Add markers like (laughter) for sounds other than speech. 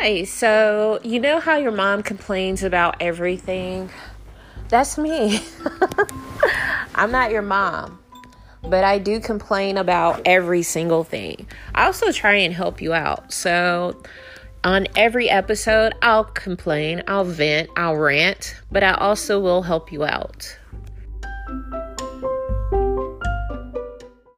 Hi, so you know how your mom complains about everything? That's me. (laughs) I'm not your mom, but I do complain about every single thing. I also try and help you out. So, on every episode, I'll complain, I'll vent, I'll rant, but I also will help you out.